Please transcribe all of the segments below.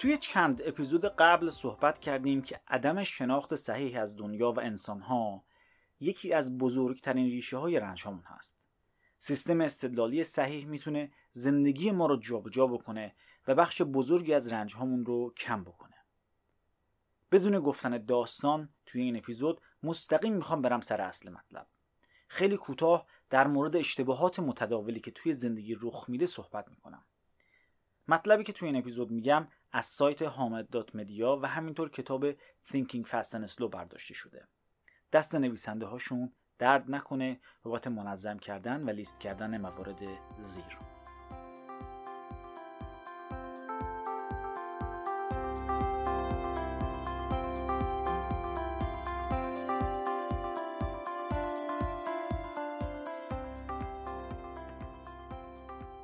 توی چند اپیزود قبل صحبت کردیم که عدم شناخت صحیح از دنیا و انسانها یکی از بزرگترین ریشه های رنج همون هست. سیستم استدلالی صحیح می‌تونه زندگی ما رو جابجا بکنه و بخش بزرگی از رنج همون رو کم بکنه. بدون گفتن داستان توی این اپیزود مستقیم می‌خوام برم سر اصل مطلب. خیلی کوتاه در مورد اشتباهات متداولی که توی زندگی رخ میده صحبت می‌کنم. مطلبی که توی این اپیزود میگم از سایت حامد مدیا و همینطور کتاب Thinking Fast and Slow برداشته شده. دست نویسنده هاشون درد نکنه بابت منظم کردن و لیست کردن موارد زیر.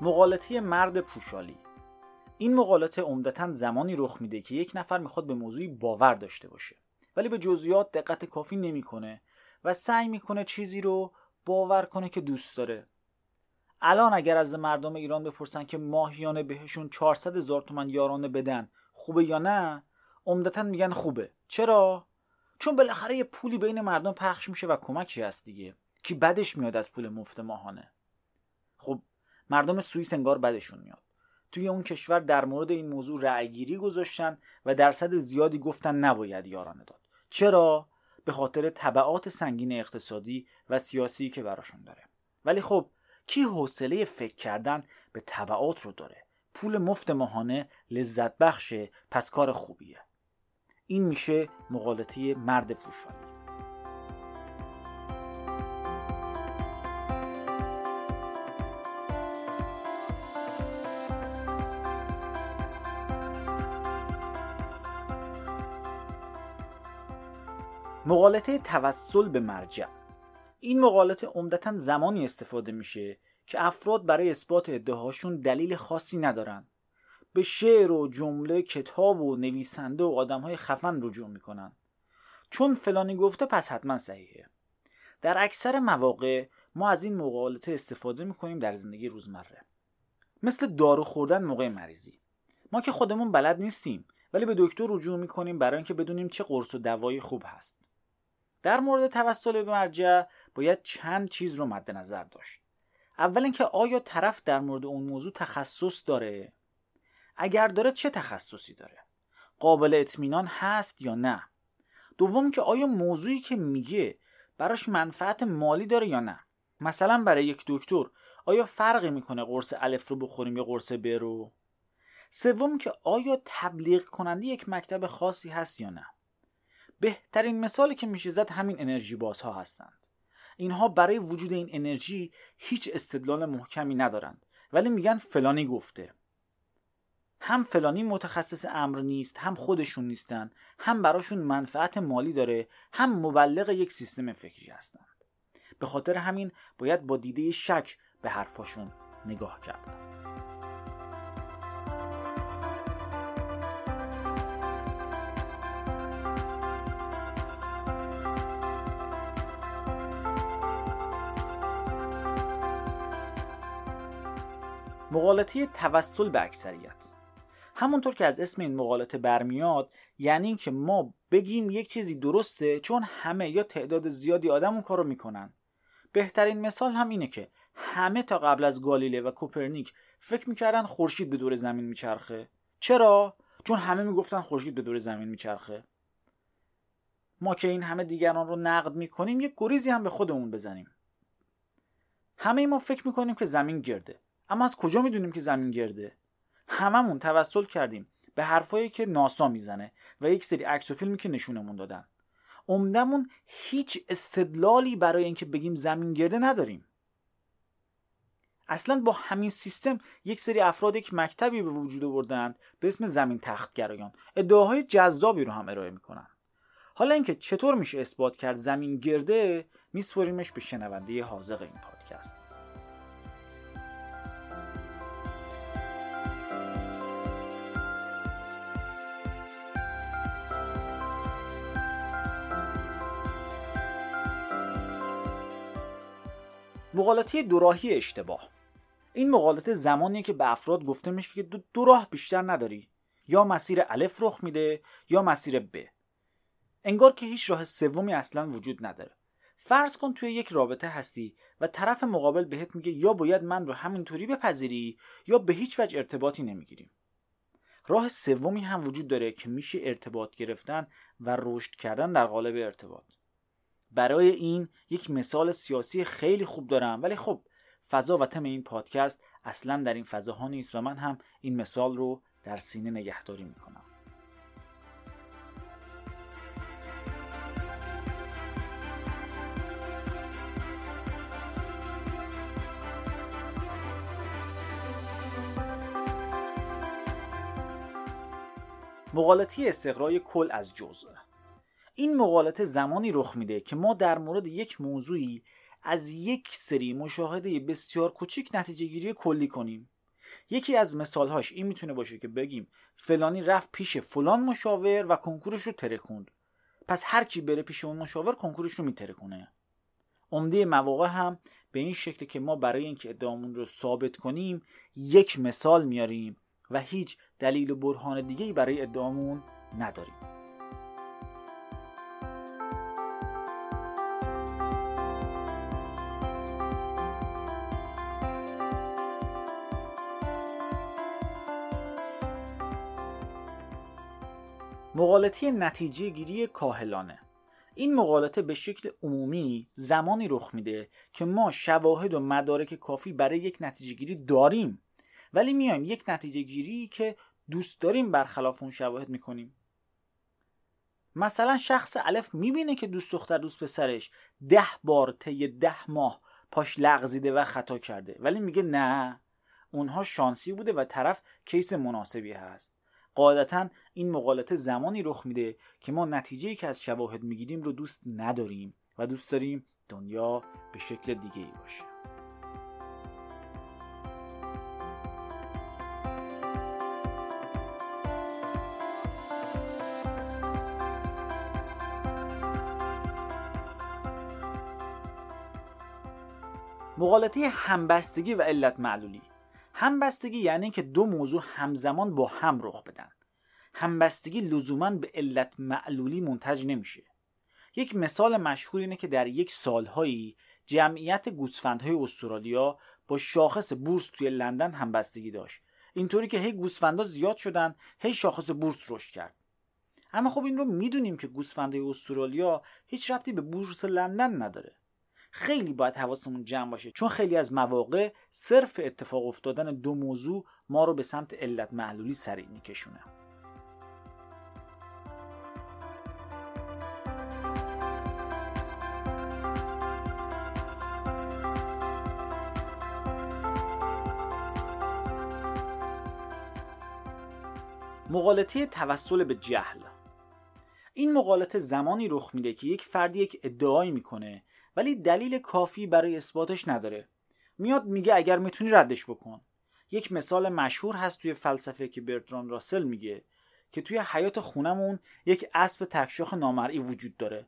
مقالطه مرد پوشالی این مقالطه عمدتا زمانی رخ میده که یک نفر می‌خواد به موضوعی باور داشته باشه ولی به جزئیات دقت کافی نمی‌کنه و سعی می‌کنه چیزی رو باور کنه که دوست داره. الان اگر از مردم ایران بپرسن که ماهیانه بهشون 400 هزار تومن یارانه بدن خوبه یا نه؟ عمدتا میگن خوبه. چرا؟ چون بالاخره یه پولی بین مردم پخش میشه و کمکی هست دیگه. کی بدش میاد از پول مفت ماهانه؟ خب مردم سوئیس انگار بدشون میاد. توی اون کشور در مورد این موضوع رأیگیری گذاشتن و درصد زیادی گفتن نباید یارانه داد. چرا؟ به خاطر طبعات سنگین اقتصادی و سیاسی که براشون داره. ولی خب کی حوصله فکر کردن به طبعات رو داره؟ پول مفت ماهانه لذت بخشه پس کار خوبیه. این میشه مقالطه مرد پوشانی مقالطه توسل به مرجع. این مقالطه عمدتا زمانی استفاده میشه که افراد برای اثبات ادعاهاشون دلیل خاصی ندارن. به شعر و جمله کتاب و نویسنده و آدمهای خفن رجوع می‌کنن. چون فلانی گفته پس حتما صحیحه. در اکثر مواقع ما از این مقالطه استفاده می‌کنیم در زندگی روزمره. مثل دارو خوردن موقع مریضی. ما که خودمون بلد نیستیم ولی به دکتر رجوع می‌کنیم برای اینکه بدونیم چه قرص و دوایی خوب هست. در مورد توسل به مرجع باید چند چیز رو مد نظر داشت. اول اینکه آیا طرف در مورد اون موضوع تخصص داره؟ اگر داره چه تخصصی داره؟ قابل اطمینان هست یا نه؟ دوم که آیا موضوعی که میگه براش منفعت مالی داره یا نه؟ مثلا برای یک دکتر آیا فرقی می‌کنه قرص الف رو بخوریم یا قرص ب رو؟ سوم که آیا تبلیغ کننده یک مکتب خاصی هست یا نه؟ بهترین مثالی که میشه زد همین انرژی بازها هستند. اینها برای وجود این انرژی هیچ استدلال محکمی ندارند. ولی میگن فلانی گفته. هم فلانی متخصص امر نیست هم خودشون نیستن هم براشون منفعت مالی داره هم مبلغ یک سیستم فکری هستند. به خاطر همین باید با دیده شک به حرفاشون نگاه کرد. مقالطه توسل به اکثریت. همونطور که از اسم این مقالطه برمیاد یعنی اینکه ما بگیم یک چیزی درسته چون همه یا تعداد زیادی آدم اون کارو می‌کنن. بهترین مثال هم اینه که همه تا قبل از گالیله و کوپرنیک فکر می‌کردن خورشید به دور زمین میچرخه. چرا؟ چون همه می‌گفتن خورشید به دور زمین میچرخه. ما که این همه دیگران رو نقد می‌کنیم یک گریزی هم به خودمون بزنیم. همه ما فکر می‌کنیم که زمین گرده. اما از کجا می‌دونیم که زمین گرده؟ هممون توسل کردیم به حرفایی که ناسا می‌زنه و یک سری عکس و فیلمی که نشونمون دادن. عمدمون هیچ استدلالی برای اینکه بگیم زمین گرده نداریم. اصلا با همین سیستم یک سری افراد یک مکتبی به وجود آوردن به اسم زمین تختگرایان. ادعاهای جذابی رو هم ارائه می‌کنن. حالا اینکه چطور میشه اثبات کرد زمین گرده میسپریمش به شنونده حاضق این پادکست. مقالطه دوراهی اشتباه. این مقالطه زمانیه که به افراد گفته میشه که دو, راه بیشتر نداری. یا مسیر الف رخ میده یا مسیر ب. انگار که هیچ راه سومی اصلا وجود نداره. فرض کن توی یک رابطه هستی و طرف مقابل بهت میگه یا باید من رو همینطوری بپذیری یا به هیچ وجه ارتباطی نمی‌گیریم. راه سومی هم وجود داره که میشه ارتباط گرفتن و رشد کردن در قالب ارتباط. برای این یک مثال سیاسی خیلی خوب دارم. ولی خب فضا و تم این پادکست اصلا در این فضاها نیست و من هم این مثال رو در سینه نگهداری می‌کنم. مقالطی استقرای کل از جزء. این مقالطه زمانی رخ میده که ما در مورد یک موضوعی از یک سری مشاهده بسیار کوچیک نتیجه گیری کلی کنیم. یکی از مثالهاش این می‌تونه باشه که بگیم فلانی رفت پیش فلان مشاور و کنکورش رو ترکوند. پس هر کی بره پیش اون مشاور کنکورش رو میترکونه. عمده مواقع هم به این شکل که ما برای اینکه ادعامون رو ثابت کنیم یک مثال میاریم و هیچ دلیل و برهان دیگه برای ادعامون نداریم. مقالطه نتیجه گیری کاهلانه. این مقالطه به شکل عمومی زمانی رخ میده که ما شواهد و مدارک کافی برای یک نتیجه گیری داریم ولی میایم یک نتیجه گیری که دوست داریم برخلاف اون شواهد می‌کنیم. مثلا شخص الف می‌بینه که دوست دختر دوست پسرش ده بار طی ده ماه پاش لغزیده و خطا کرده ولی میگه نه اونها شانسی بوده و طرف کیس مناسبی هست. قاعدتا این مقالطه زمانی رخ میده که ما نتیجه که از شواهد می‌گیریم رو دوست نداریم و دوست داریم دنیا به شکل دیگه ای باشه. مقالطه همبستگی و علت معلولی. همبستگی یعنی که دو موضوع همزمان با هم رخ بدن. همبستگی لزوما به علت معلولی منتج نمیشه. یک مثال مشهور اینه که در یک سالهایی جمعیت گوسفندهای استرالیا با شاخص بورس توی لندن همبستگی داشت. اینطوری که هی گوسفندها زیاد شدن هی شاخص بورس رشد کرد. اما خب این رو می‌دونیم که گوسفندهای استرالیا هیچ ربطی به بورس لندن نداره. خیلی باید حواسمون جمع باشه. چون خیلی از مواقع صرف اتفاق افتادن دو موضوع ما رو به سمت علت معلولی سریع میکشونه. مقالطه توسل به جهل. این مقالطه زمانی رخ میده که یک فردی یک ادعایی می‌کنه ولی دلیل کافی برای اثباتش نداره. میاد میگه اگر می‌تونی ردش بکن. یک مثال مشهور هست توی فلسفه که برتران راسل میگه که توی حیات خونمون یک اسب تکشاخ نامرئی وجود داره.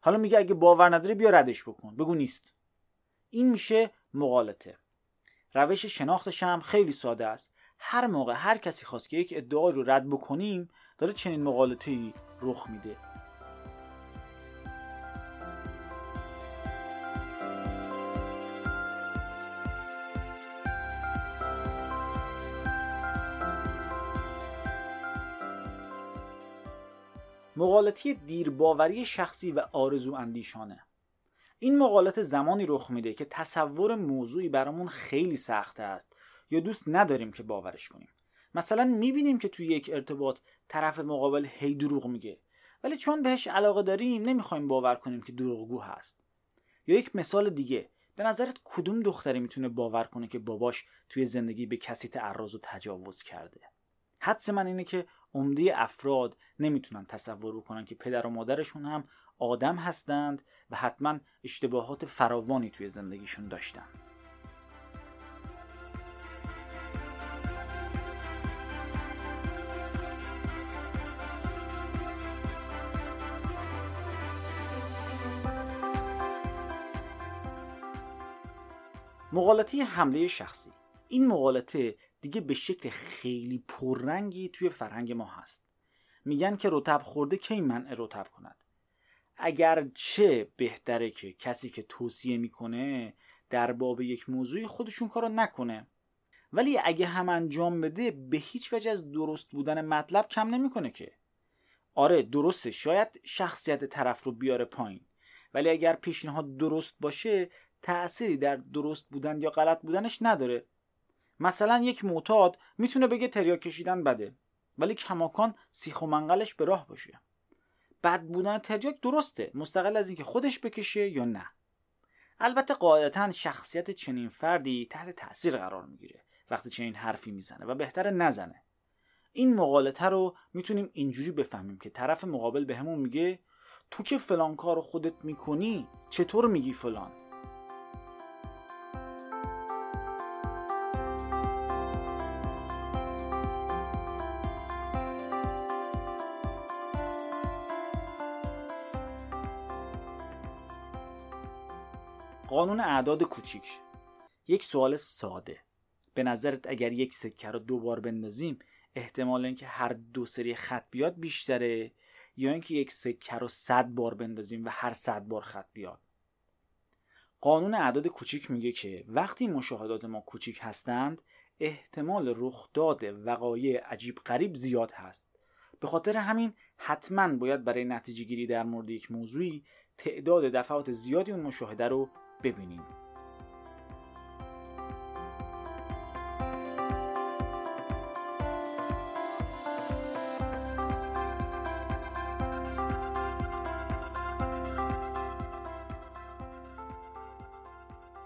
حالا میگه اگه باور نداری بیا ردش بکن. بگو نیست. این میشه مقالطه. روش شناختش هم خیلی ساده است. هر موقع هر کسی خواست که یک ادعا رو رد بکنیم داره چنین مقالطه‌ای رخ میده. مقالطی دیرباوری شخصی و آرزو اندیشانه. این مقالطه زمانی رخ میده که تصور موضوعی برامون خیلی سخته است یا دوست نداریم که باورش کنیم. مثلا می‌بینیم که توی یک ارتباط طرف مقابل هی دروغ میگه ولی چون بهش علاقه داریم نمی‌خوایم باور کنیم که دروغگو هست. یا یک مثال دیگه به نظرت کدوم دختری می‌تونه باور کنه که باباش توی زندگی به کسی تعرض و تجاوز کرده؟ حدس من اینه که عمده افراد نمی‌تونن تصور بکنن که پدر و مادرشون هم آدم هستند و حتما اشتباهات فراوانی توی زندگیشون داشتن. مقالطه حمله شخصی. این مقالطه دیگه به شکل خیلی پررنگی توی فرهنگ ما هست. میگن که رتب خورده کی منع رتب کند؟ اگر چه بهتره که کسی که توصیه می‌کنه در باب یک موضوعی خودشون کارو نکنه. ولی اگه هم انجام بده به هیچ وجه از درست بودن مطلب کم نمی‌کنه که. آره درسته شاید شخصیت طرف رو بیاره پایین. ولی اگر پیشنهاد درست باشه تأثیری در درست بودن یا غلط بودنش نداره. مثلا یک معتاد می‌تونه بگه تریاک کشیدن بده ولی کماکان سیخ و منقلش به راه باشه. بد بودن تریاک درسته مستقل از اینکه خودش بکشه یا نه. البته قاعدتا شخصیت چنین فردی تحت تاثیر قرار می‌گیره. وقتی چنین حرفی می‌زنه و بهتره نزنه. این مقالطه رو می‌تونیم اینجوری بفهمیم که طرف مقابل بهمون به میگه تو که فلان کار خودت می‌کنی چطور میگی فلان؟ قانون اعداد کوچیک. یک سوال ساده. به نظرت اگر یک سکه رو دو بار بندازیم احتمال اینکه هر دو سری خط بیاد بیشتره؟ یا اینکه یک سکه رو صد بار بندازیم و هر صد بار خط بیاد؟ قانون اعداد کوچیک میگه که وقتی مشاهدات ما کوچیک هستند احتمال رخداد وقایع عجیب غریب زیاد هست. به خاطر همین حتما باید برای نتیجه گیری در مورد یک موضوعی تعداد دفعات زیادی اون مشاهده رو ببینیم.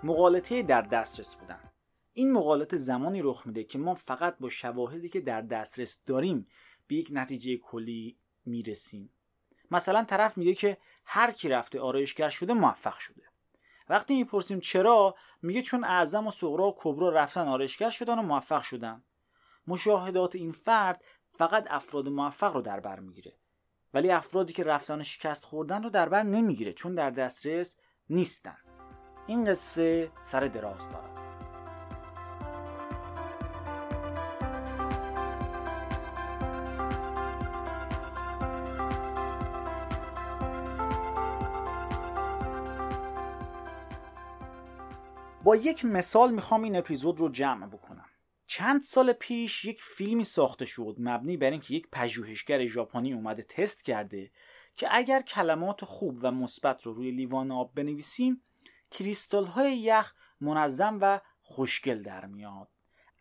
مقالطه در دسترس بودن. این مقالطه زمانی رخ میده که ما فقط با شواهدی که در دسترس داریم به یک نتیجه کلی می‌رسیم. مثلا طرف میگه که هر کی رفته آرایشگر شده موفق شده. وقتی می‌پرسیم چرا میگه چون اعظم و صغرا و کبرا رفتن آرایشگر شدن و موفق شدن. مشاهدات این فرد فقط افراد موفق رو در بر می‌گیره. ولی افرادی که رفتن شکست خوردن رو در بر نمی‌گیره چون در دسترس نیستن. این قصه سر دراز دارد. با یک مثال می‌خوام این اپیزود رو جمع بکنم. چند سال پیش یک فیلمی ساخته شد مبنی بر اینکه یک پژوهشگر ژاپنی اومده تست کرده که اگر کلمات خوب و مثبت رو روی لیوان آب بنویسیم کریستال های یخ منظم و خوشگل در میاد.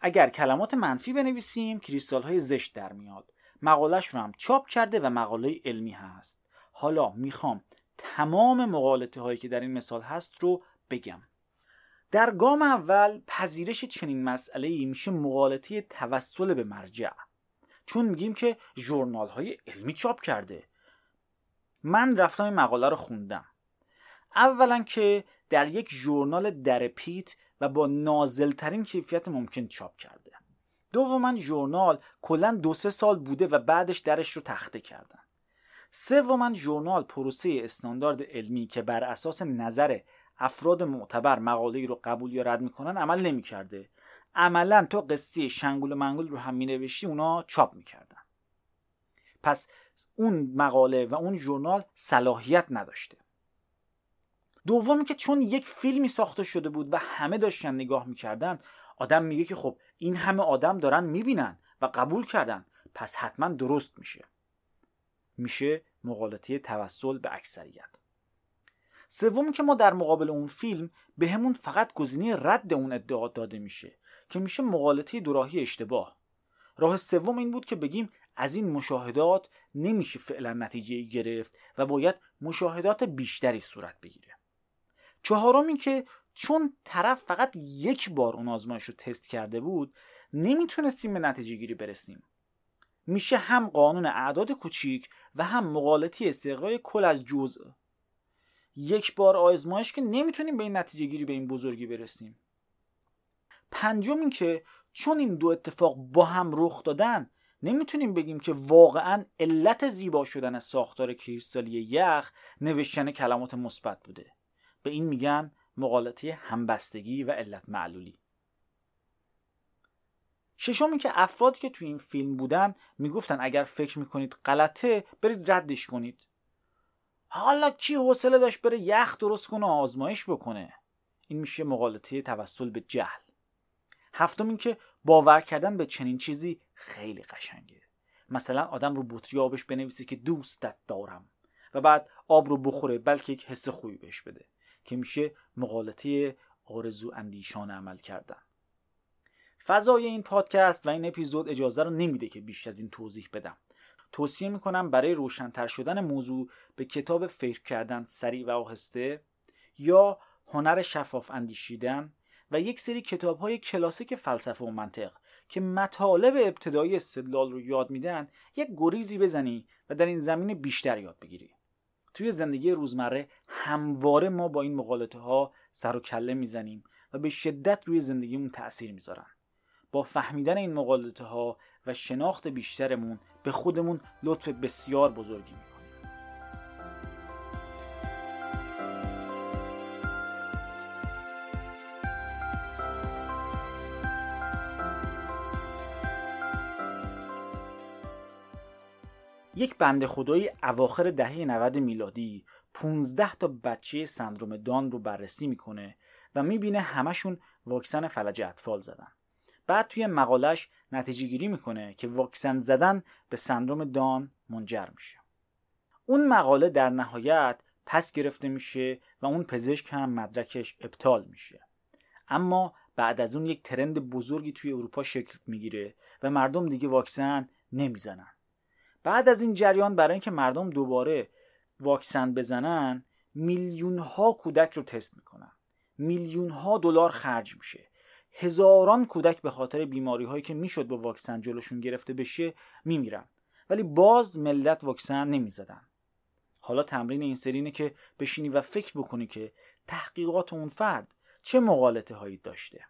اگر کلمات منفی بنویسیم کریستال های زشت در میاد. مقالش رو هم چاپ کرده و مقاله علمی هست. حالا می‌خوام تمام مقالطه هایی که در این مثال هست رو بگم. در گام اول پذیرش چنین مسئله ای میشه مقالطه توسل به مرجع. چون میگیم که جورنال های علمی چاپ کرده. من رفتم این مقاله رو خوندم. اولا که در یک ژورنال در پیت و با نازلترین کیفیت ممکن چاپ کرده. دوما ژورنال کلا دو سه سال بوده و بعدش درش رو تخته کردن. سوما ژورنال پروسه استاندارد علمی که بر اساس نظر افراد معتبر مقاله رو قبول یا رد می‌کنن عمل نمی‌کرده. عملا تو قصه شنگول منگول رو هم مینوشتی اونا چاپ می‌کردن. پس اون مقاله و اون ژورنال صلاحیت نداشته. دومی که چون یک فیلمی ساخته شده بود و همه داشتن نگاه می‌کردن آدم میگه که خب این همه آدم دارن می‌بینن و قبول کردن. پس حتما درست میشه. میشه مقالطه توسل به اکثریت. سومی که ما در مقابل اون فیلم به همون فقط گزینه رد اون ادعا داده میشه که میشه مقالطه دوراهی اشتباه. راه سوم این بود که بگیم از این مشاهدات نمیشه فعلا نتیجه گرفت و باید مشاهدات بیشتری صورت بگیره. چهارم این که چون طرف فقط یک بار اون آزمایش رو تست کرده بود نمی‌تونستیم به نتیجه گیری برسیم. میشه هم قانون اعداد کوچیک و هم مقالطی استقرای کل از جزء یک بار آزمایش که نمی‌تونیم به این نتیجه گیری به این بزرگی برسیم. پنجم این که چون این دو اتفاق با هم رخ دادن نمی‌تونیم بگیم که واقعا علت زیبا شدن ساختار کریستالی یخ نوشتن کلمات مثبت بوده. به این میگن مقالطه همبستگی و علت معلولی. ششم که افرادی که تو این فیلم بودن می‌گفتن اگر فکر می‌کنید غلطه برید ردش کنید. حالا کی حوصله داشت بره یخ درست کنه و آزمایش بکنه؟ این میشه مقالطه توسل به جهل. هفتم این که باور کردن به چنین چیزی خیلی قشنگه. مثلا آدم رو بطری آبش بنویسه که دوستت دارم و بعد آب رو بخوره بلکه یک حس خوبی بهش بده که میشه مقالطه آرزو اندیشان عمل کردن. فضای این پادکست و این اپیزود اجازه رو نمیده که بیش از این توضیح بدم. توصیه می‌کنم برای روشنتر شدن موضوع به کتاب فکر کردن سریع و آهسته یا هنر شفاف اندیشیدن و یک سری کتاب های کلاسیک فلسفه و منطق که مطالب ابتدایی استدلال رو یاد میدن یک گریزی بزنی و در این زمینه بیشتر یاد بگیری. توی زندگی روزمره همواره ما با این مقالطه ها سر و کله می‌زنیم و به شدت روی زندگیمون تاثیر می‌ذارن. با فهمیدن این مقالطه ها و شناخت بیشترمون به خودمون لطف بسیار بزرگی می‌کنیم. یک بنده خدایی اواخر دهه 90 میلادی 15 تا بچه سندروم دان رو بررسی می‌کنه و می‌بینه همشون واکسن فلج اطفال زدن. بعد توی مقالش نتیجه گیری می‌کنه که واکسن زدن به سندروم دان منجر میشه. اون مقاله در نهایت پس گرفته میشه و اون پزشک هم مدرکش ابطال میشه. اما بعد از اون یک ترند بزرگی توی اروپا شکل می‌گیره و مردم دیگه واکسن نمی‌زنن. بعد از این جریان برای اینکه مردم دوباره واکسن بزنن میلیون ها کودک رو تست می‌کنن. میلیون ها دلار خرج میشه. هزاران کودک به خاطر بیماری هایی که می‌شد با واکسن جلوشون گرفته بشه میمیرن. ولی باز ملت واکسن نمی‌زدن. حالا تمرین این سرینه که بشینی و فکر بکنی که تحقیقات اون فرد چه مقالطه هایی داشته.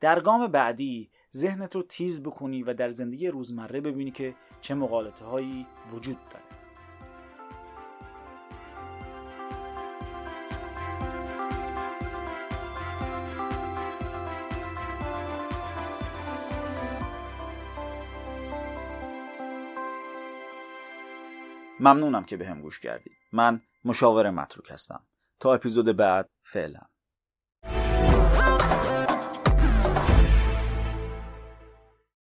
در گام بعدی ذهنت رو تیز بکنی و در زندگی روزمره ببینی که چه مقالطه هایی وجود داره. ممنونم که به هم گوش کردید. من مشاور متروک هستم. تا اپیزود بعد فعلا.